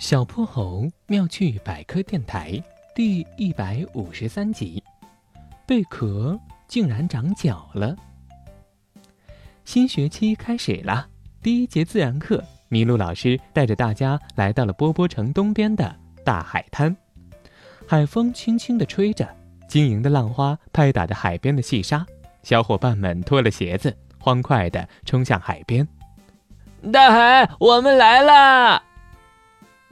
小泼猴妙趣百科电台第一百五十三集：贝壳竟然长脚了。新学期开始了，第一节自然课，麋鹿老师带着大家来到了波波城东边的大海滩。海风轻轻地吹着，晶莹的浪花拍打着海边的细沙。小伙伴们脱了鞋子，欢快地冲向海边。大海，我们来啦！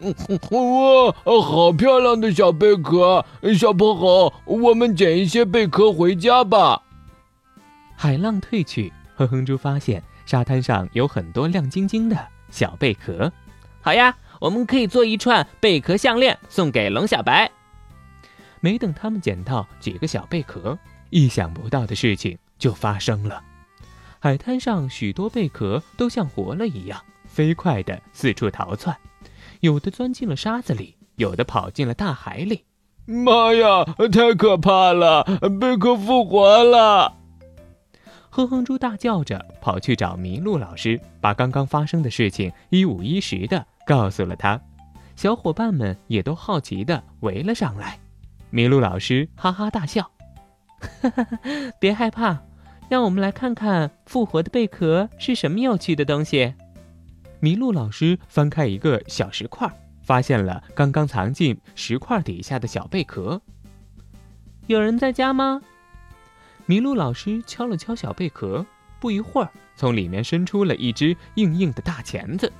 哇，好漂亮的小贝壳！小泼猴，我们捡一些贝壳回家吧。海浪退去，哼哼猪发现沙滩上有很多亮晶晶的小贝壳。好呀，我们可以做一串贝壳项链送给龙小白。没等他们捡到几个小贝壳，意想不到的事情就发生了。海滩上许多贝壳都像活了一样，飞快地四处逃窜。有的钻进了沙子里，有的跑进了大海里。妈呀，太可怕了！贝壳复活了！哼哼猪大叫着跑去找麋鹿老师，把刚刚发生的事情一五一十的告诉了他。小伙伴们也都好奇的围了上来。麋鹿老师哈哈大笑：“哈哈，别害怕，让我们来看看复活的贝壳是什么有趣的东西。”麋鹿老师翻开一个小石块，发现了刚刚藏进石块底下的小贝壳。有人在家吗？麋鹿老师敲了敲小贝壳，不一会儿，从里面伸出了一只硬硬的大钳子，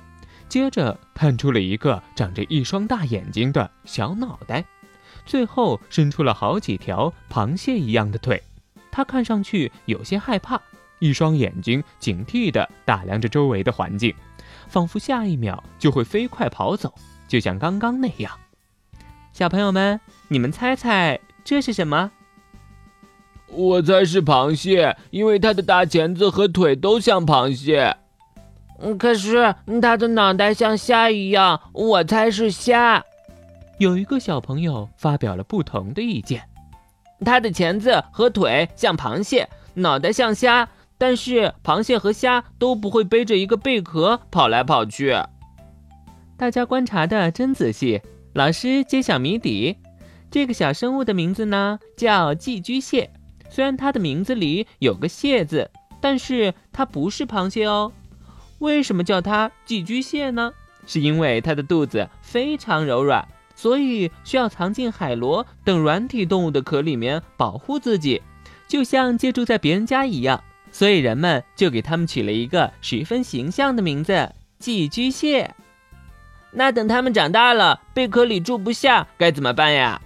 接着探出了一个长着一双大眼睛的小脑袋，最后伸出了好几条螃蟹一样的腿。他看上去有些害怕，一双眼睛警惕地打量着周围的环境。仿佛下一秒就会飞快跑走，就像刚刚那样。小朋友们，你们猜猜这是什么？我猜是螃蟹，因为它的大钳子和腿都像螃蟹。嗯，可是它的脑袋像虾一样，我猜是虾。有一个小朋友发表了不同的意见，它的钳子和腿像螃蟹，脑袋像虾。但是螃蟹和虾都不会背着一个贝壳跑来跑去。大家观察的真仔细。老师揭晓谜底：这个小生物的名字呢叫寄居蟹。虽然它的名字里有个“蟹”字，但是它不是螃蟹哦。为什么叫它寄居蟹呢？是因为它的肚子非常柔软，所以需要藏进海螺等软体动物的壳里面保护自己，就像借住在别人家一样。所以人们就给他们取了一个十分形象的名字——寄居蟹。那等它们长大了，贝壳里住不下，该怎么办呀？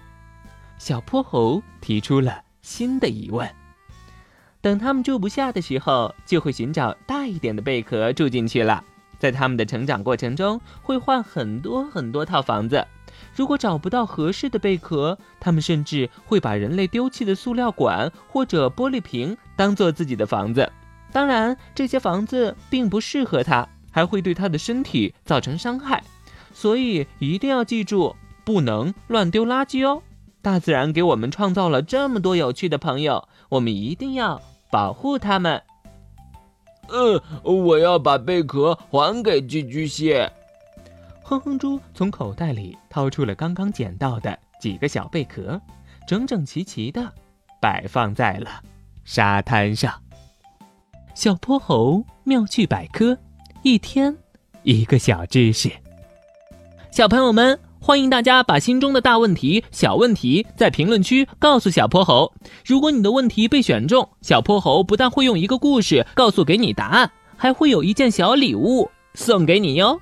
小泼猴提出了新的疑问。等它们住不下的时候，就会寻找大一点的贝壳住进去了。在它们的成长过程中，会换很多很多套房子。如果找不到合适的贝壳，它们甚至会把人类丢弃的塑料管或者玻璃瓶当做自己的房子。当然，这些房子并不适合它，还会对它的身体造成伤害。所以一定要记住，不能乱丢垃圾哦。大自然给我们创造了这么多有趣的朋友，我们一定要保护它们。嗯，我要把贝壳还给寄居蟹。哼哼猪从口袋里掏出了刚刚捡到的几个小贝壳，整整齐齐的摆放在了沙滩上。小泼猴妙趣百科，一天一个小知识。小朋友们，欢迎大家把心中的大问题、小问题在评论区告诉小泼猴。如果你的问题被选中，小泼猴不但会用一个故事告诉给你答案，还会有一件小礼物送给你哟。